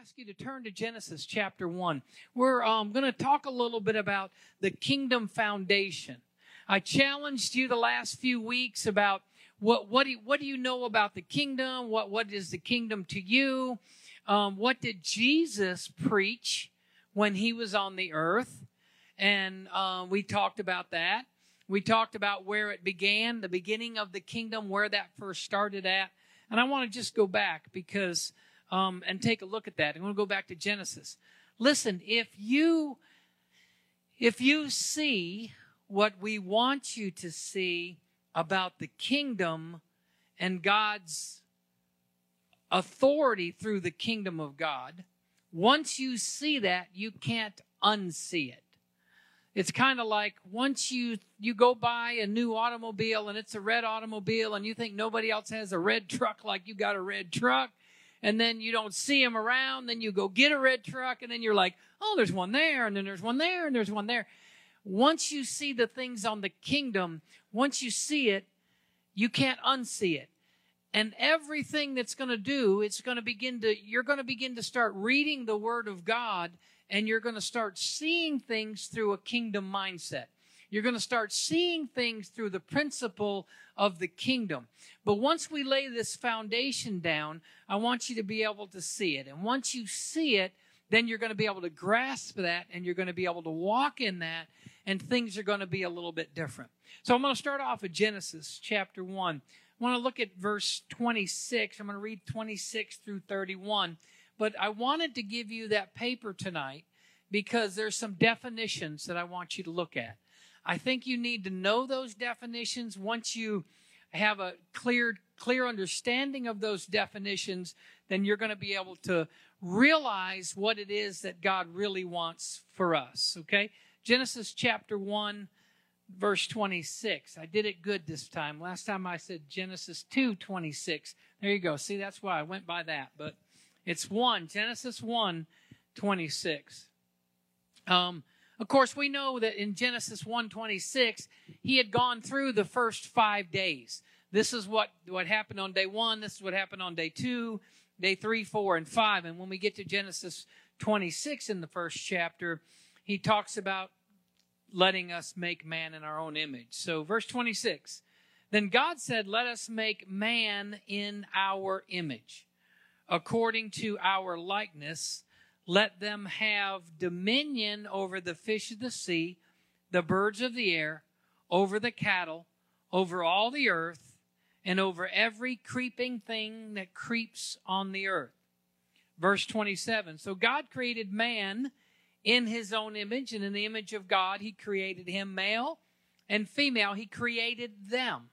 ask you to turn to Genesis chapter 1. We're um, going to talk a little bit about the kingdom foundation. I challenged you the last few weeks about what, what, do, you, what do you know about the kingdom? What, what is the kingdom to you? Um, what did Jesus preach when he was on the earth? And uh, we talked about that. We talked about where it began, the beginning of the kingdom, where that first started at. And I want to just go back because um, and take a look at that. I'm going to go back to Genesis. Listen, if you if you see what we want you to see about the kingdom and God's authority through the kingdom of God, once you see that, you can't unsee it. It's kind of like once you you go buy a new automobile and it's a red automobile and you think nobody else has a red truck like you got a red truck and then you don't see them around then you go get a red truck and then you're like oh there's one there and then there's one there and there's one there once you see the things on the kingdom once you see it you can't unsee it and everything that's going to do it's going to begin to you're going to begin to start reading the word of god and you're going to start seeing things through a kingdom mindset. You're going to start seeing things through the principle of the kingdom. But once we lay this foundation down, I want you to be able to see it. And once you see it, then you're going to be able to grasp that and you're going to be able to walk in that, and things are going to be a little bit different. So I'm going to start off with Genesis chapter 1. I want to look at verse 26. I'm going to read 26 through 31. But I wanted to give you that paper tonight because there's some definitions that I want you to look at. I think you need to know those definitions. Once you have a clear clear understanding of those definitions then you're going to be able to realize what it is that God really wants for us okay? Genesis chapter 1 verse 26 I did it good this time. Last time I said Genesis 2 26 there you go. See that's why I went by that but it's 1, Genesis 1 26. Um, of course, we know that in Genesis 1 26, he had gone through the first five days. This is what, what happened on day one. This is what happened on day two, day three, four, and five. And when we get to Genesis 26 in the first chapter, he talks about letting us make man in our own image. So, verse 26 Then God said, Let us make man in our image according to our likeness. Let them have dominion over the fish of the sea, the birds of the air, over the cattle, over all the earth, and over every creeping thing that creeps on the earth. Verse 27. So God created man in his own image, and in the image of God, he created him male and female. He created them.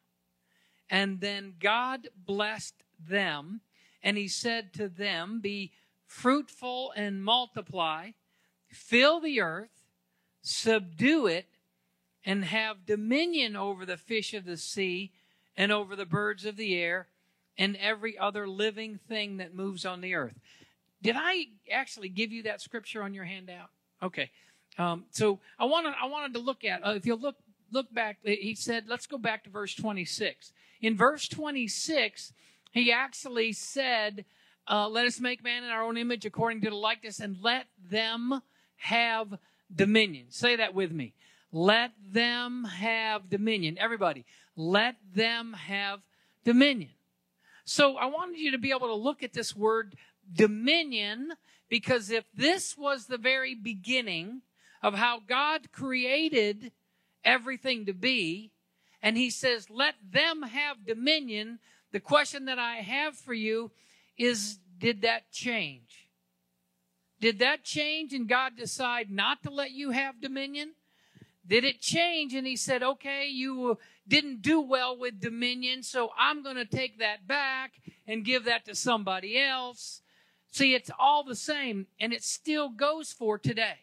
And then God blessed them and he said to them, Be fruitful and multiply, fill the earth, subdue it, and have dominion over the fish of the sea and over the birds of the air and every other living thing that moves on the earth. Did I actually give you that scripture on your handout? Okay. Um, so I wanted I wanted to look at uh, if you look look back. He said, let's go back to verse twenty six. In verse twenty six, he actually said, uh, Let us make man in our own image according to the likeness, and let them have dominion. Say that with me. Let them have dominion. Everybody, let them have dominion. So I wanted you to be able to look at this word dominion because if this was the very beginning of how God created everything to be, and He says, let them have dominion, the question that I have for you is did that change? Did that change and God decide not to let you have dominion? Did it change and he said, okay, you didn't do well with dominion, so I'm going to take that back and give that to somebody else? See, it's all the same and it still goes for today.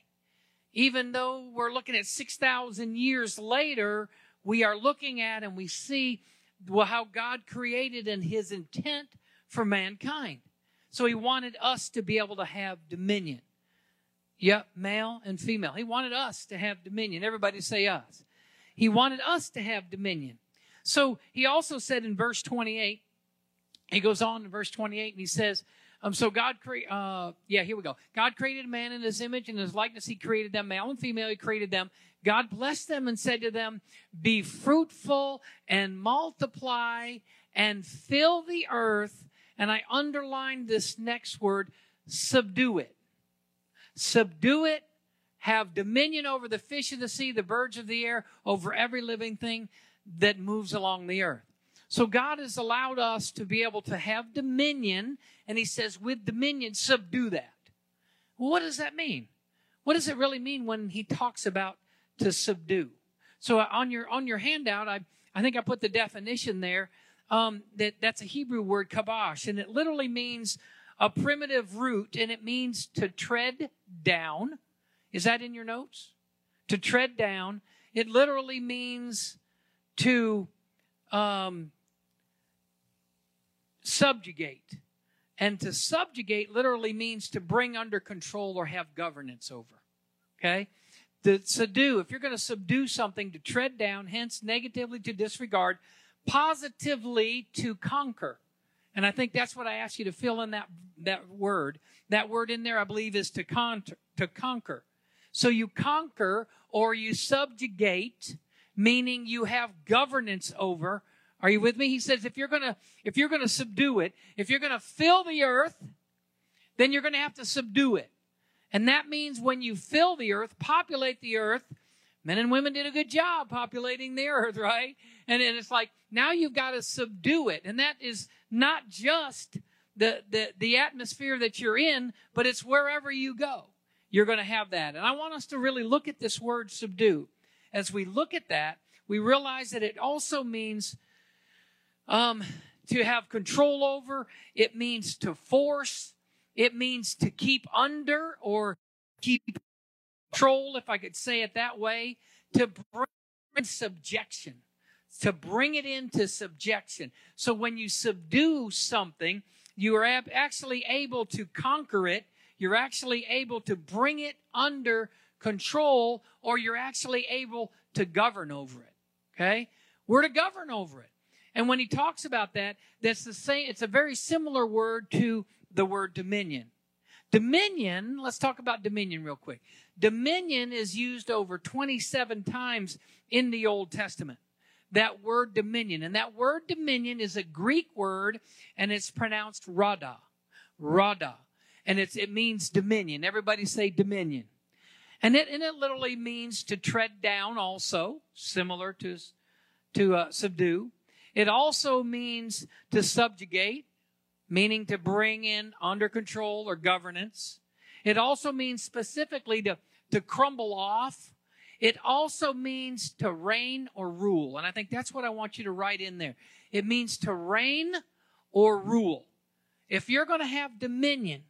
Even though we're looking at 6,000 years later, we are looking at and we see how God created and his intent for mankind. So he wanted us to be able to have dominion. Yep, male and female. He wanted us to have dominion. Everybody say us. He wanted us to have dominion. So he also said in verse 28, he goes on in verse 28 and he says, Um, so God created, uh, yeah, here we go. God created man in his image and his likeness. He created them, male and female. He created them. God blessed them and said to them, be fruitful and multiply and fill the earth. And I underlined this next word, subdue it. Subdue it. Have dominion over the fish of the sea, the birds of the air, over every living thing that moves along the earth. So God has allowed us to be able to have dominion, and He says, with dominion, subdue that. What does that mean? What does it really mean when He talks about to subdue? So on your on your handout, I I think I put the definition there. Um, that that's a Hebrew word kabash, and it literally means a primitive root, and it means to tread down. Is that in your notes? To tread down. It literally means to um, subjugate. And to subjugate literally means to bring under control or have governance over. Okay? To subdue, if you're going to subdue something, to tread down, hence negatively to disregard, positively to conquer. And I think that's what I asked you to fill in that, that word. That word in there, I believe, is to, con- to conquer. So you conquer or you subjugate, meaning you have governance over are you with me? He says if you're to if you're to subdue it, if you're to fill the earth, then you're to have to subdue it. And that means when you fill the earth, populate the earth, men and women did a good job populating the earth, right? And, it's like now you've got to subdue it. And that is not just the, the, the atmosphere that you're in, but it's wherever you go. You're going to have that. And I want us to really look at this word subdue. As we look at that, we realize that it also means um, to have control over. It means to force. It means to keep under or keep control, if I could say it that way, to bring subjection, to bring it into subjection. So when you subdue something, you are actually able to conquer it. You're actually able to bring it under control, or you're actually able to govern over it. Okay? We're to govern over it. And when he talks about that, that's the same, it's a very similar word to the word dominion. Dominion, let's talk about dominion real quick. Dominion is used over 27 times in the Old Testament. That word dominion. And that word dominion is a Greek word and it's pronounced rada. Rada. And it means dominion. Everybody say dominion. And it, and it literally means to tread down also, similar to, to uh, subdue. It also means to subjugate, meaning to bring in under control or governance. It also means specifically to, to crumble off. It also means to reign or rule. And I think that's what I want you to write in there. It means to reign or rule. If you're going to have dominion,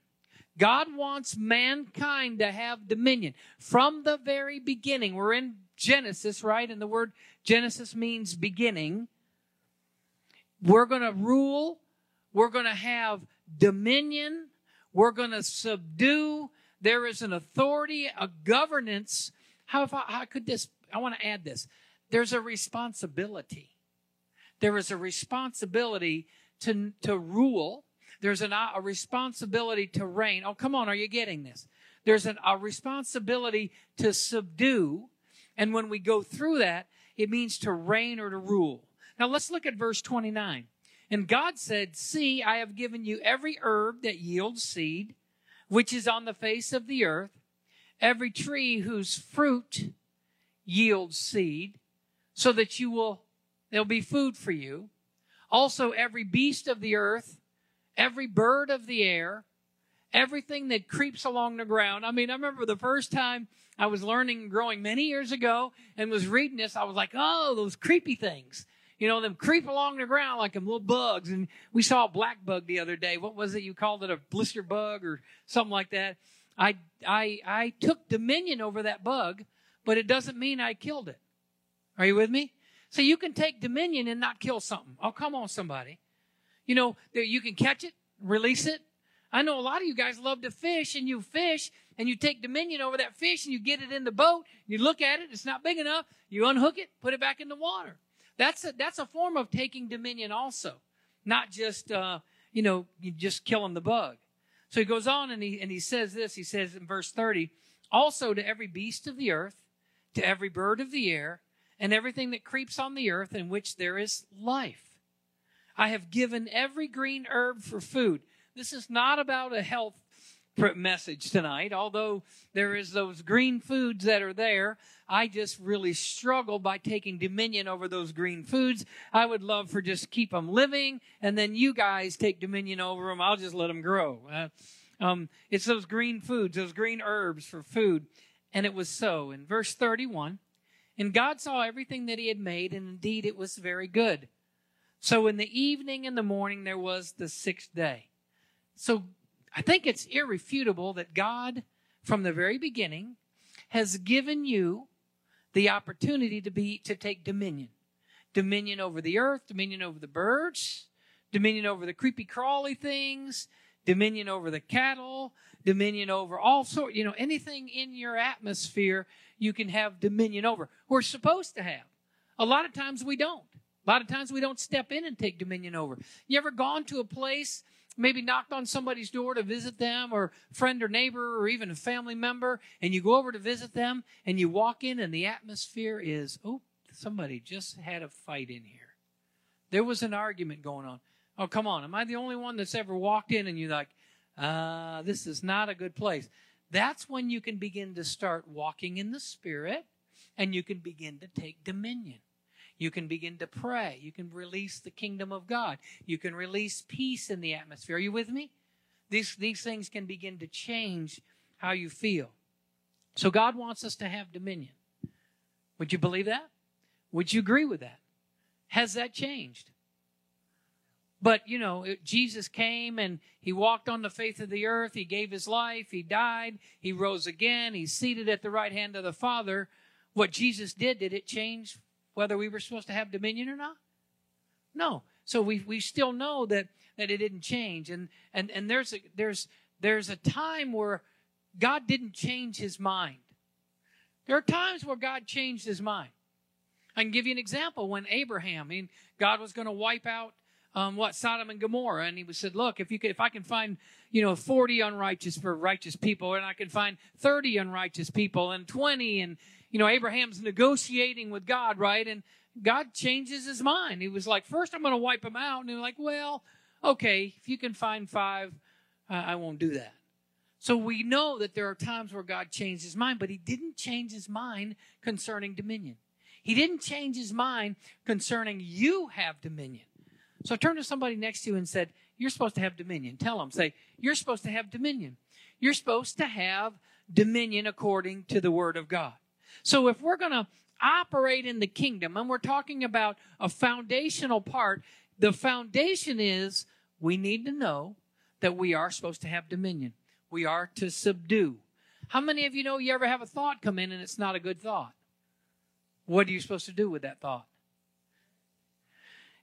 God wants mankind to have dominion. From the very beginning, we're in Genesis, right? And the word Genesis means beginning. We're going to rule. We're going to have dominion. We're going to subdue. There is an authority, a governance. How, I, how could this, I want to add this. There's a responsibility. There is a responsibility to, to rule. There's an, a responsibility to reign. Oh, come on. Are you getting this? There's an, a responsibility to subdue. And when we go through that, it means to reign or to rule. Now let's look at verse 29. And God said, See, I have given you every herb that yields seed, which is on the face of the earth, every tree whose fruit yields seed, so that you will, there'll be food for you. Also, every beast of the earth, every bird of the air, everything that creeps along the ground. I mean, I remember the first time I was learning growing many years ago and was reading this, I was like, oh, those creepy things you know, them creep along the ground like them little bugs. And we saw a black bug the other day. What was it? You called it a blister bug or something like that. I, I, I took dominion over that bug, but it doesn't mean I killed it. Are you with me? So you can take dominion and not kill something. Oh, come on, somebody. You know, you can catch it, release it. I know a lot of you guys love to fish and you fish and you take dominion over that fish and you get it in the boat. You look at it, it's not big enough. You unhook it, put it back in the water. That's a, that's a form of taking dominion also, not just, uh, you know, just killing the bug. So he goes on and he, and he says this. He says in verse 30, also to every beast of the earth, to every bird of the air, and everything that creeps on the earth in which there is life. I have given every green herb for food. This is not about a health message tonight, although there is those green foods that are there. I just really struggle by taking dominion over those green foods. I would love for just keep them living, and then you guys take dominion over them. I'll just let them grow. Uh, um, it's those green foods, those green herbs for food. And it was so. In verse 31, and God saw everything that he had made, and indeed it was very good. So in the evening and the morning there was the sixth day. So I think it's irrefutable that God, from the very beginning, has given you the opportunity to be to take dominion. Dominion over the earth, dominion over the birds, dominion over the creepy crawly things, dominion over the cattle, dominion over all sort, you know, anything in your atmosphere you can have dominion over. We're supposed to have. A lot of times we don't. A lot of times we don't step in and take dominion over. You ever gone to a place, maybe knocked on somebody's door to visit them, or friend or neighbor, or even a family member, and you go over to visit them, and you walk in, and the atmosphere is, oh, somebody just had a fight in here. There was an argument going on. Oh, come on. Am I the only one that's ever walked in and you're like, uh, this is not a good place? That's when you can begin to start walking in the Spirit and you can begin to take dominion. You can begin to pray. You can release the kingdom of God. You can release peace in the atmosphere. Are you with me? These, these things can begin to change how you feel. So God wants us to have dominion. Would you believe that? Would you agree with that? Has that changed? But, you know, Jesus came and he walked on the face of the earth. He gave his life. He died. He rose again. He's seated at the right hand of the Father. What Jesus did, did it change whether we were supposed to have dominion or not? No. So we, we still know that, that it didn't change. And, and, and there's, a, there's, there's a time where God didn't change his mind. There are times where God changed his mind. I can give you an example when Abraham, I mean, God was going to wipe out um, what Sodom and Gomorrah, and he said, "Look, if you could, if I can find, you know, forty unrighteous for righteous people, and I can find thirty unrighteous people, and twenty, and you know, Abraham's negotiating with God, right? And God changes his mind. He was like, first I'm going to wipe them out, and they're like, well, okay, if you can find five, uh, I won't do that. So we know that there are times where God changed his mind, but he didn't change his mind concerning dominion. He didn't change his mind concerning you have dominion. So turn to somebody next to you and said, You're supposed to have dominion. Tell them, say, You're supposed to have dominion. You're supposed to have dominion according to the word of God. So if we're going to operate in the kingdom, and we're talking about a foundational part, the foundation is we need to know that we are supposed to have dominion. We are to subdue. How many of you know you ever have a thought come in and it's not a good thought? What are you supposed to do with that thought?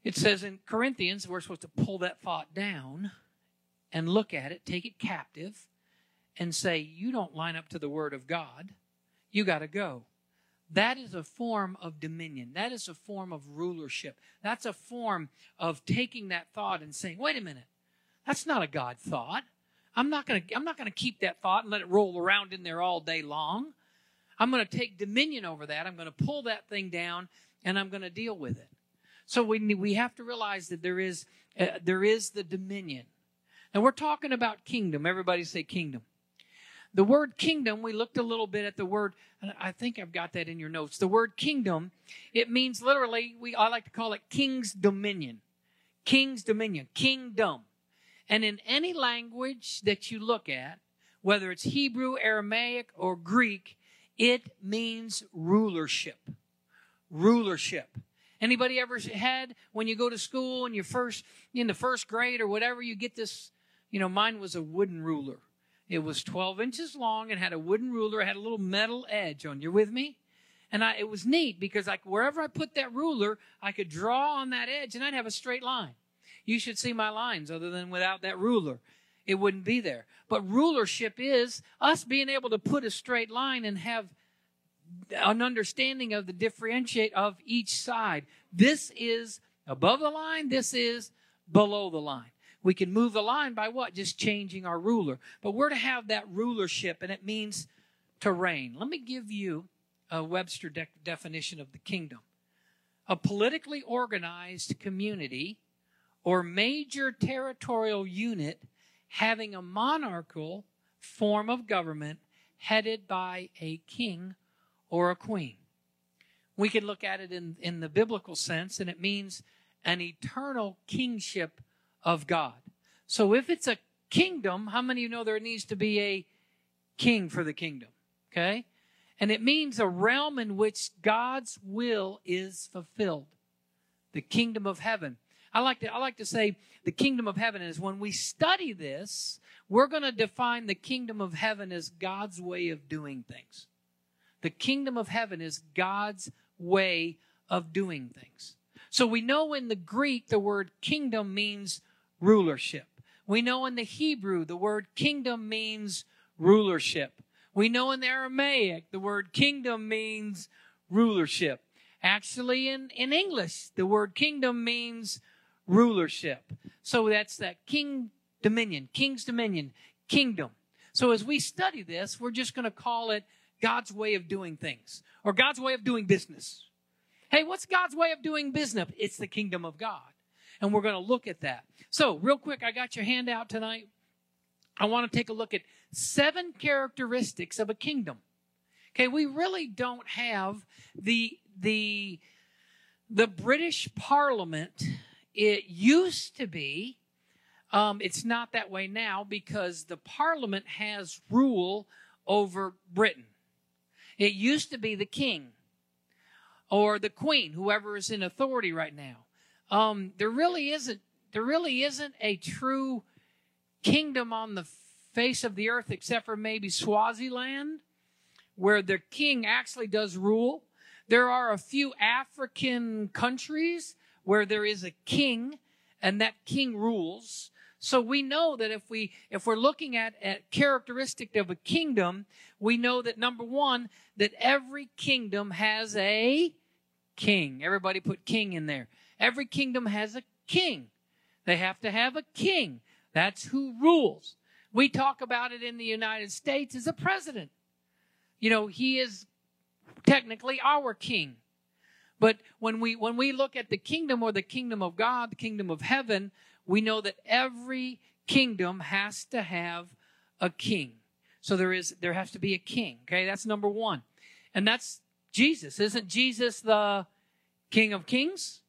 It says in Corinthians, we're supposed to pull that thought down and look at it, take it captive, and say, You don't line up to the Word of God. You got to go. That is a form of dominion. That is a form of rulership. That's a form of taking that thought and saying, Wait a minute, that's not a God thought. I'm not going to I'm not going to keep that thought and let it roll around in there all day long. I'm going to take dominion over that. I'm going to pull that thing down and I'm going to deal with it. So we we have to realize that there is uh, there is the dominion. And we're talking about kingdom. Everybody say kingdom. The word kingdom, we looked a little bit at the word, I think I've got that in your notes. The word kingdom, it means literally, we I like to call it king's dominion. King's dominion, kingdom. And in any language that you look at, whether it's Hebrew, Aramaic, or Greek, it means rulership. Rulership. Anybody ever had when you go to school and you're first in the first grade or whatever, you get this, you know, mine was a wooden ruler. It was 12 inches long and had a wooden ruler. It had a little metal edge on. You're with me? And I, it was neat because like wherever I put that ruler, I could draw on that edge and I'd have a straight line. You should see my lines other than without that ruler. It wouldn't be there. But rulership is us being able to put a straight line and have an understanding of the differentiate of each side. This is above the line, this is below the line. We can move the line by what? Just changing our ruler. But we're to have that rulership, and it means to reign. Let me give you a Webster de- definition of the kingdom a politically organized community or major territorial unit having a monarchical form of government headed by a king or a queen. We can look at it in, in the biblical sense, and it means an eternal kingship of God. So if it's a kingdom, how many of you know there needs to be a king for the kingdom? Okay? And it means a realm in which God's will is fulfilled. The kingdom of heaven. I like to I like to say the kingdom of heaven is when we study this, we're going to define the kingdom of heaven as God's way of doing things. The kingdom of heaven is God's way of doing things. So we know in the Greek the word kingdom means rulership. We know in the Hebrew the word kingdom means rulership. We know in the Aramaic the word kingdom means rulership. Actually, in, in English, the word kingdom means rulership. So that's that king dominion, king's dominion, kingdom. So as we study this, we're just going to call it God's way of doing things or God's way of doing business. Hey, what's God's way of doing business? It's the kingdom of God. And we're going to look at that. So, real quick, I got your handout tonight. I want to take a look at seven characteristics of a kingdom. Okay, we really don't have the the the British Parliament. It used to be. Um, it's not that way now because the Parliament has rule over Britain. It used to be the king or the queen, whoever is in authority right now. Um, there really isn't. There really isn't a true kingdom on the face of the earth except for maybe Swaziland, where the king actually does rule. There are a few African countries where there is a king and that king rules. So we know that if we if we're looking at at characteristic of a kingdom, we know that number 1 that every kingdom has a king. Everybody put king in there. Every kingdom has a king. They have to have a king. That's who rules. We talk about it in the United States as a president. You know, he is technically our king. But when we when we look at the kingdom or the kingdom of God, the kingdom of heaven, we know that every kingdom has to have a king. So there is there has to be a king. Okay, that's number one, and that's Jesus. Isn't Jesus the King of Kings?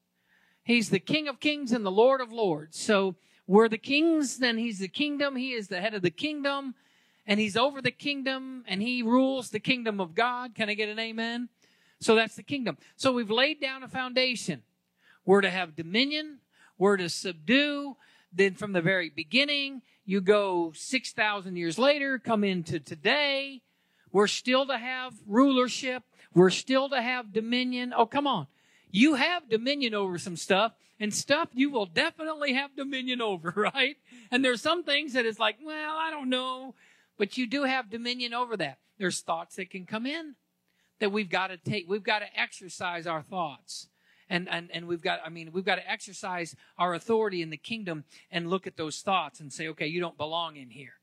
He's the King of Kings and the Lord of Lords. So we're the kings, then he's the kingdom. He is the head of the kingdom, and he's over the kingdom, and he rules the kingdom of God. Can I get an amen? So that's the kingdom. So we've laid down a foundation. We're to have dominion, we're to subdue. Then from the very beginning, you go 6,000 years later, come into today. We're still to have rulership. We're still to have dominion. Oh, come on. You have dominion over some stuff and stuff you will definitely have dominion over, right? And there's some things that it's like, well, I don't know, but you do have dominion over that. There's thoughts that can come in that we've got to take, we've got to exercise our thoughts and, and, and we've got, I mean, we've got to exercise our authority in the kingdom and look at those thoughts and say, okay, you don't belong in here.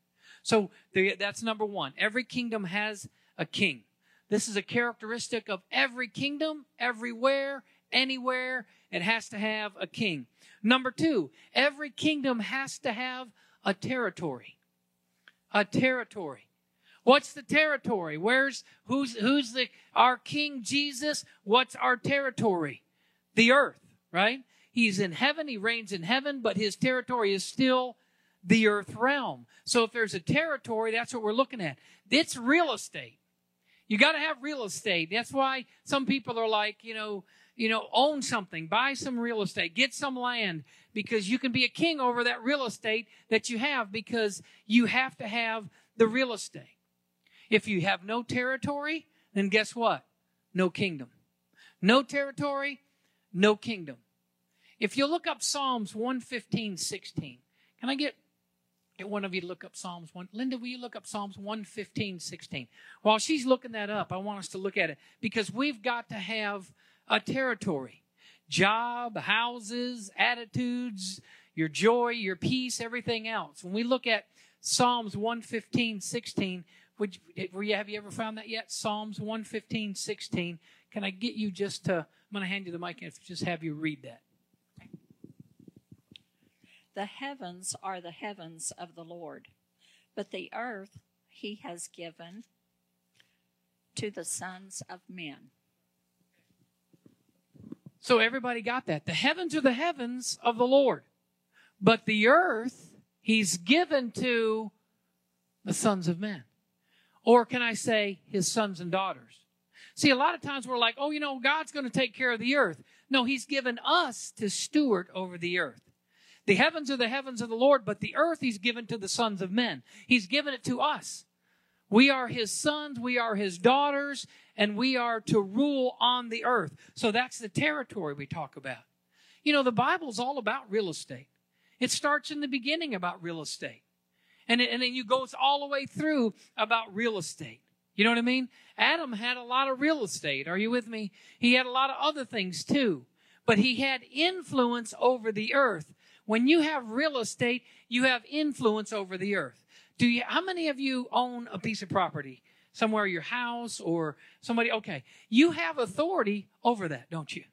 So the, that's number one. Every kingdom has a king. This is a characteristic of every kingdom, everywhere, anywhere. It has to have a king. Number two, every kingdom has to have a territory. A territory. What's the territory? Where's who's who's the our King Jesus? What's our territory? the earth, right? He's in heaven, he reigns in heaven, but his territory is still the earth realm. So if there's a territory, that's what we're looking at. It's real estate. You got to have real estate. That's why some people are like, you know, you know, own something, buy some real estate, get some land because you can be a king over that real estate that you have because you have to have the real estate. If you have no territory, then guess what? No kingdom. No territory, no kingdom. If you look up Psalms 115, 16, can I get, get one of you to look up Psalms 1? Linda, will you look up Psalms 115, 16? While she's looking that up, I want us to look at it because we've got to have a territory job, houses, attitudes, your joy, your peace, everything else. When we look at Psalms 115, 16, would you, have you ever found that yet? Psalms 115, 16. Can I get you just to, I'm going to hand you the mic and just have you read that. The heavens are the heavens of the Lord, but the earth he has given to the sons of men. So everybody got that. The heavens are the heavens of the Lord, but the earth he's given to the sons of men. Or can I say his sons and daughters? See, a lot of times we're like, oh, you know, God's going to take care of the earth. No, he's given us to steward over the earth. The heavens are the heavens of the Lord, but the earth he's given to the sons of men. He's given it to us. We are his sons, we are his daughters, and we are to rule on the earth. So that's the territory we talk about. You know, the Bible's all about real estate. It starts in the beginning about real estate. And, it, and then you goes all the way through about real estate. You know what I mean? Adam had a lot of real estate. Are you with me? He had a lot of other things too. But he had influence over the earth. When you have real estate, you have influence over the earth. Do you, how many of you own a piece of property? Somewhere, your house or somebody? Okay. You have authority over that, don't you?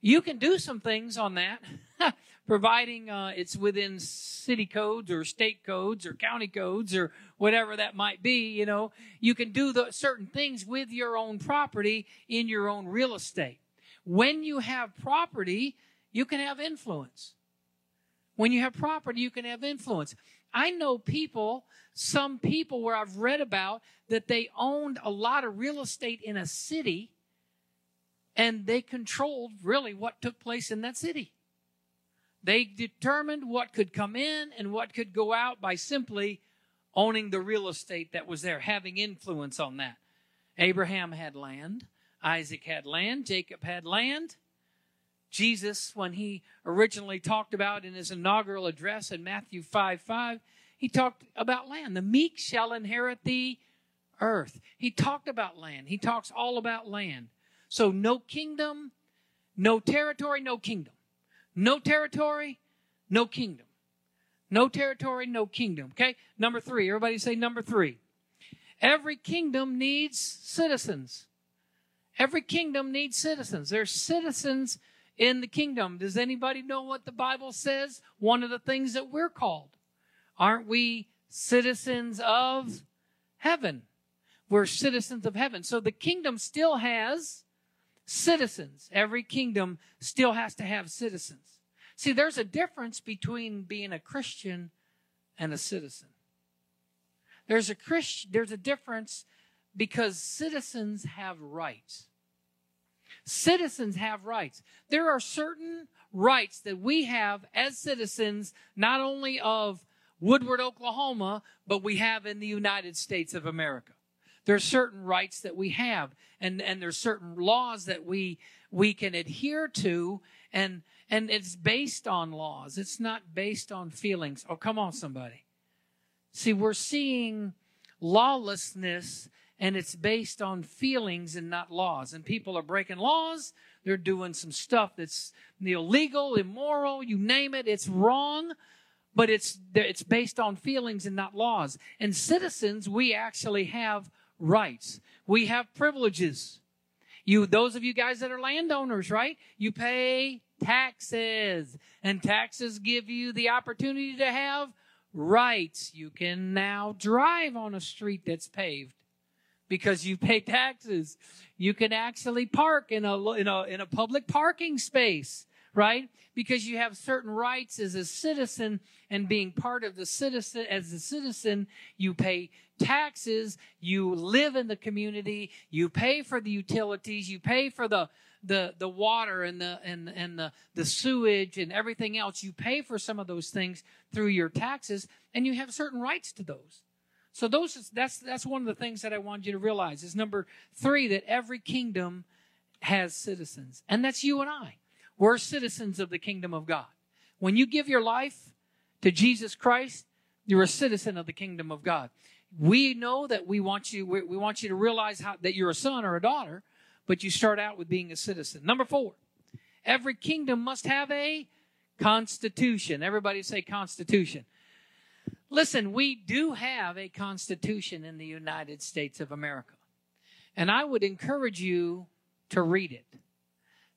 You can do some things on that, providing uh, it's within city codes or state codes or county codes or whatever that might be. You know, you can do the certain things with your own property in your own real estate. When you have property, you can have influence. When you have property, you can have influence. I know people, some people where I've read about that they owned a lot of real estate in a city and they controlled really what took place in that city. They determined what could come in and what could go out by simply owning the real estate that was there, having influence on that. Abraham had land, Isaac had land, Jacob had land. Jesus, when he originally talked about in his inaugural address in Matthew 5 5, he talked about land. The meek shall inherit the earth. He talked about land. He talks all about land. So, no kingdom, no territory, no kingdom. No territory, no kingdom. No territory, no kingdom. Okay? Number three. Everybody say number three. Every kingdom needs citizens. Every kingdom needs citizens. There's citizens in the kingdom. Does anybody know what the Bible says? One of the things that we're called. Aren't we citizens of heaven? We're citizens of heaven. So the kingdom still has citizens. Every kingdom still has to have citizens. See, there's a difference between being a Christian and a citizen. There's a Christ, there's a difference because citizens have rights. Citizens have rights. There are certain rights that we have as citizens, not only of Woodward, Oklahoma, but we have in the United States of America. There are certain rights that we have, and, and there's certain laws that we we can adhere to, and and it's based on laws. It's not based on feelings. Oh, come on, somebody. See, we're seeing lawlessness and it's based on feelings and not laws. And people are breaking laws. They're doing some stuff that's illegal, immoral, you name it. It's wrong, but it's, it's based on feelings and not laws. And citizens, we actually have rights. We have privileges. You, those of you guys that are landowners, right? You pay taxes and taxes give you the opportunity to have rights. You can now drive on a street that's paved because you pay taxes. You can actually park in a, in a, in a public parking space, right? Because you have certain rights as a citizen and being part of the citizen, as a citizen, you pay taxes, you live in the community, you pay for the utilities, you pay for the, the, the water and the, and, and the, the sewage and everything else. You pay for some of those things through your taxes and you have certain rights to those. So those that's that's one of the things that I want you to realize is number three that every kingdom has citizens, and that's you and I. We're citizens of the kingdom of God. When you give your life to Jesus Christ, you're a citizen of the kingdom of God. We know that we want you we, we want you to realize how, that you're a son or a daughter, but you start out with being a citizen. Number four, every kingdom must have a Constitution. Everybody say Constitution. Listen, we do have a Constitution in the United States of America. And I would encourage you to read it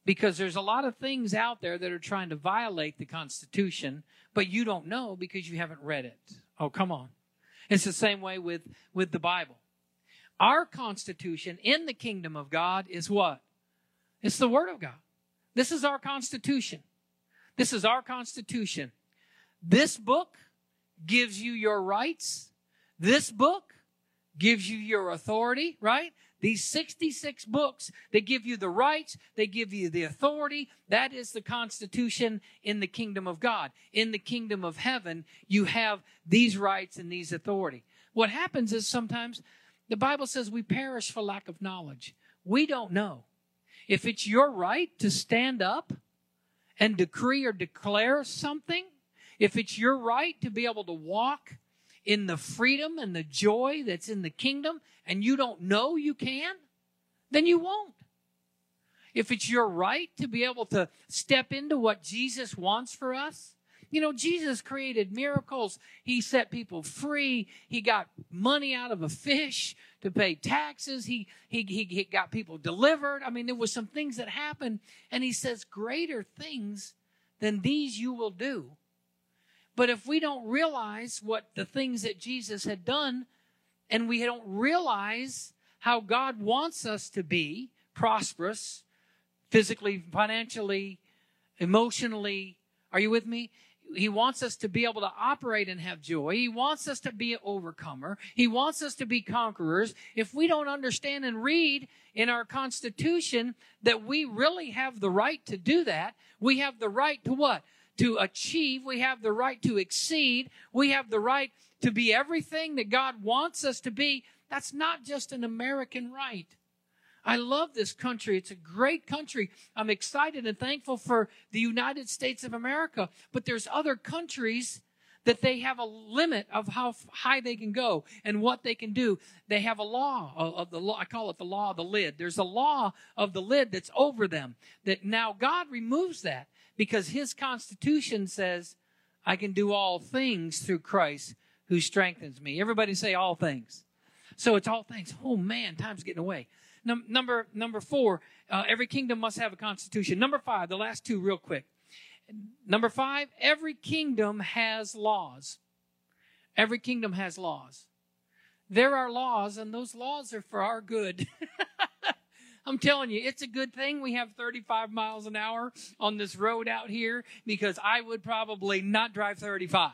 because there's a lot of things out there that are trying to violate the Constitution, but you don't know because you haven't read it. Oh, come on. It's the same way with, with the Bible. Our Constitution in the kingdom of God is what? It's the Word of God. This is our Constitution. This is our Constitution. This book gives you your rights. This book gives you your authority, right? These 66 books, they give you the rights, they give you the authority. That is the Constitution in the kingdom of God. In the kingdom of heaven, you have these rights and these authority. What happens is sometimes the Bible says we perish for lack of knowledge. We don't know. If it's your right to stand up and decree or declare something, if it's your right to be able to walk in the freedom and the joy that's in the kingdom and you don't know you can, then you won't. If it's your right to be able to step into what Jesus wants for us, you know, Jesus created miracles. He set people free. He got money out of a fish to pay taxes. He, he, he, he got people delivered. I mean, there was some things that happened. And he says, greater things than these you will do. But if we don't realize what the things that Jesus had done, and we don't realize how God wants us to be prosperous, physically, financially, emotionally, are you with me? He wants us to be able to operate and have joy. He wants us to be an overcomer. He wants us to be conquerors. If we don't understand and read in our Constitution that we really have the right to do that, we have the right to what? To achieve. We have the right to exceed. We have the right to be everything that God wants us to be. That's not just an American right. I love this country. It's a great country. I'm excited and thankful for the United States of America. But there's other countries that they have a limit of how high they can go and what they can do. They have a law of the law. I call it the law of the lid. There's a law of the lid that's over them that now God removes that because his constitution says, I can do all things through Christ who strengthens me. Everybody say all things. So it's all things. Oh man, time's getting away. Num- number number four, uh, every kingdom must have a constitution. Number five, the last two, real quick. Number five, every kingdom has laws. Every kingdom has laws. There are laws, and those laws are for our good. I'm telling you, it's a good thing we have 35 miles an hour on this road out here because I would probably not drive 35.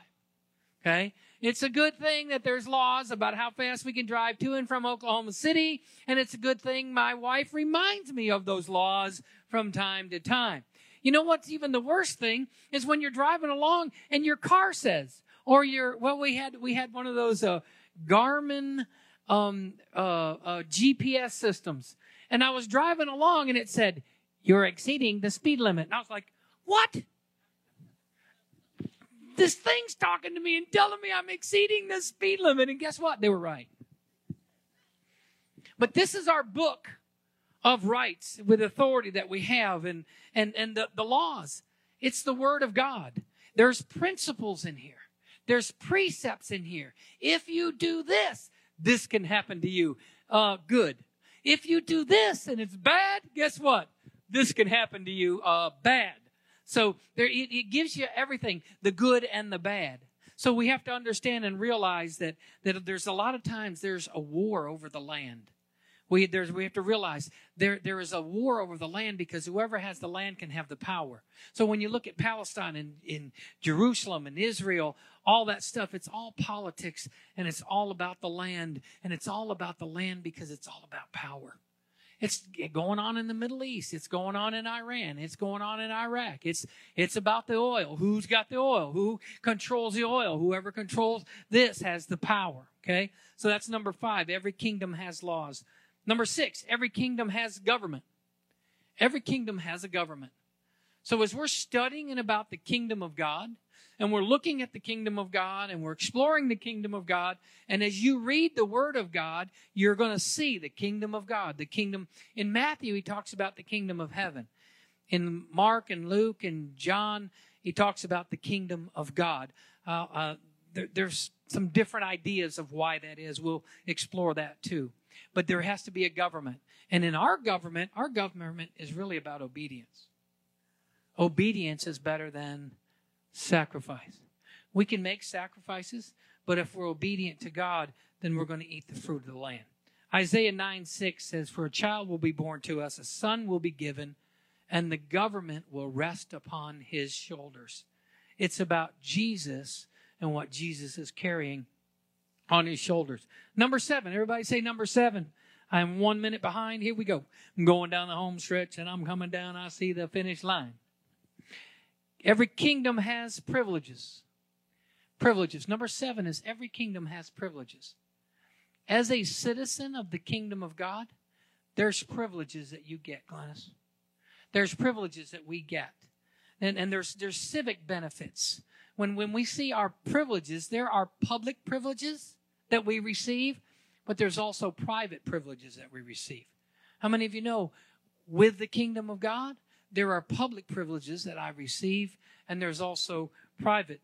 Okay? It's a good thing that there's laws about how fast we can drive to and from Oklahoma City, and it's a good thing my wife reminds me of those laws from time to time. You know what's even the worst thing is when you're driving along and your car says, or your well, we had we had one of those uh, Garmin um, uh, uh, GPS systems and I was driving along and it said, You're exceeding the speed limit. And I was like, What? This thing's talking to me and telling me I'm exceeding the speed limit. And guess what? They were right. But this is our book of rights with authority that we have and, and, and the, the laws. It's the Word of God. There's principles in here. There's precepts in here. If you do this, this can happen to you. Uh, good. If you do this and it's bad, guess what? This can happen to you uh, bad. So there, it, it gives you everything, the good and the bad. So we have to understand and realize that, that there's a lot of times there's a war over the land. We, we have to realize there, there is a war over the land because whoever has the land can have the power. So when you look at Palestine and in Jerusalem and Israel, all that stuff, it's all politics and it's all about the land and it's all about the land because it's all about power. It's going on in the Middle East. It's going on in Iran. It's going on in Iraq. It's, it's about the oil. Who's got the oil? Who controls the oil? Whoever controls this has the power. Okay. So that's number five. Every kingdom has laws. Number six, every kingdom has government. Every kingdom has a government. So as we're studying about the kingdom of God, and we're looking at the kingdom of God and we're exploring the kingdom of God. And as you read the word of God, you're going to see the kingdom of God. The kingdom, in Matthew, he talks about the kingdom of heaven. In Mark and Luke and John, he talks about the kingdom of God. Uh, uh, there, there's some different ideas of why that is. We'll explore that too. But there has to be a government. And in our government, our government is really about obedience. Obedience is better than sacrifice. We can make sacrifices, but if we're obedient to God, then we're going to eat the fruit of the land. Isaiah 9 6 says, For a child will be born to us, a son will be given, and the government will rest upon his shoulders. It's about Jesus and what Jesus is carrying on his shoulders. Number seven, everybody say number seven. I'm one minute behind. Here we go. I'm going down the home stretch and I'm coming down. I see the finish line. Every kingdom has privileges. Privileges. Number seven is every kingdom has privileges. As a citizen of the kingdom of God, there's privileges that you get, Glennis. There's privileges that we get. And, and there's, there's civic benefits. When, when we see our privileges, there are public privileges that we receive, but there's also private privileges that we receive. How many of you know with the kingdom of God, there are public privileges that I receive, and there's also private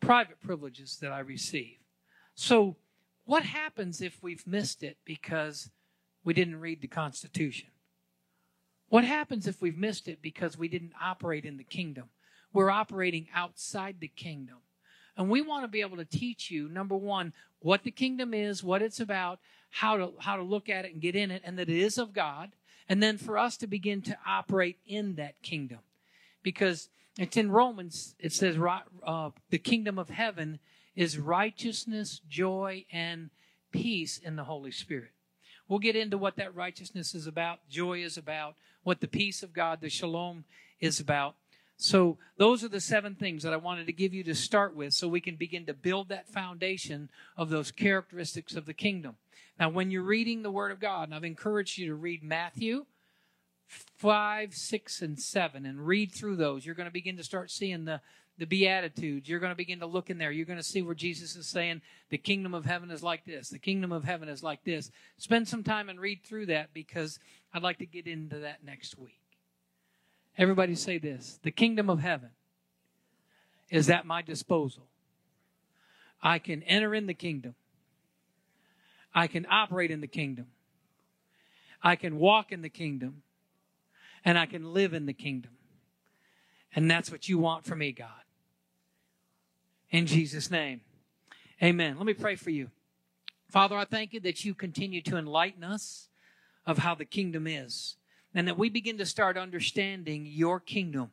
private privileges that I receive. So, what happens if we've missed it because we didn't read the Constitution? What happens if we've missed it because we didn't operate in the kingdom? We're operating outside the kingdom. And we want to be able to teach you, number one, what the kingdom is, what it's about, how to, how to look at it and get in it, and that it is of God. And then for us to begin to operate in that kingdom. Because it's in Romans, it says, uh, the kingdom of heaven is righteousness, joy, and peace in the Holy Spirit. We'll get into what that righteousness is about, joy is about, what the peace of God, the shalom, is about. So, those are the seven things that I wanted to give you to start with so we can begin to build that foundation of those characteristics of the kingdom. Now, when you're reading the Word of God, and I've encouraged you to read Matthew 5, 6, and 7 and read through those, you're going to begin to start seeing the, the Beatitudes. You're going to begin to look in there. You're going to see where Jesus is saying, the kingdom of heaven is like this. The kingdom of heaven is like this. Spend some time and read through that because I'd like to get into that next week. Everybody say this The kingdom of heaven is at my disposal. I can enter in the kingdom. I can operate in the kingdom. I can walk in the kingdom. And I can live in the kingdom. And that's what you want for me, God. In Jesus' name. Amen. Let me pray for you. Father, I thank you that you continue to enlighten us of how the kingdom is and that we begin to start understanding your kingdom.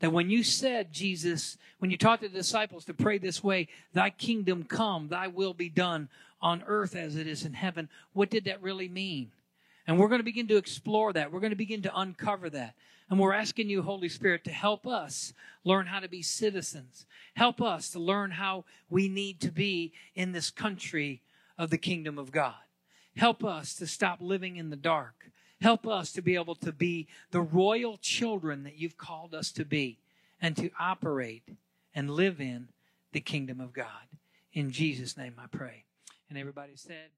That when you said, Jesus, when you taught the disciples to pray this way, thy kingdom come, thy will be done on earth as it is in heaven, what did that really mean? And we're going to begin to explore that. We're going to begin to uncover that. And we're asking you, Holy Spirit, to help us learn how to be citizens. Help us to learn how we need to be in this country of the kingdom of God. Help us to stop living in the dark. Help us to be able to be the royal children that you've called us to be and to operate and live in the kingdom of God. In Jesus' name I pray. And everybody said,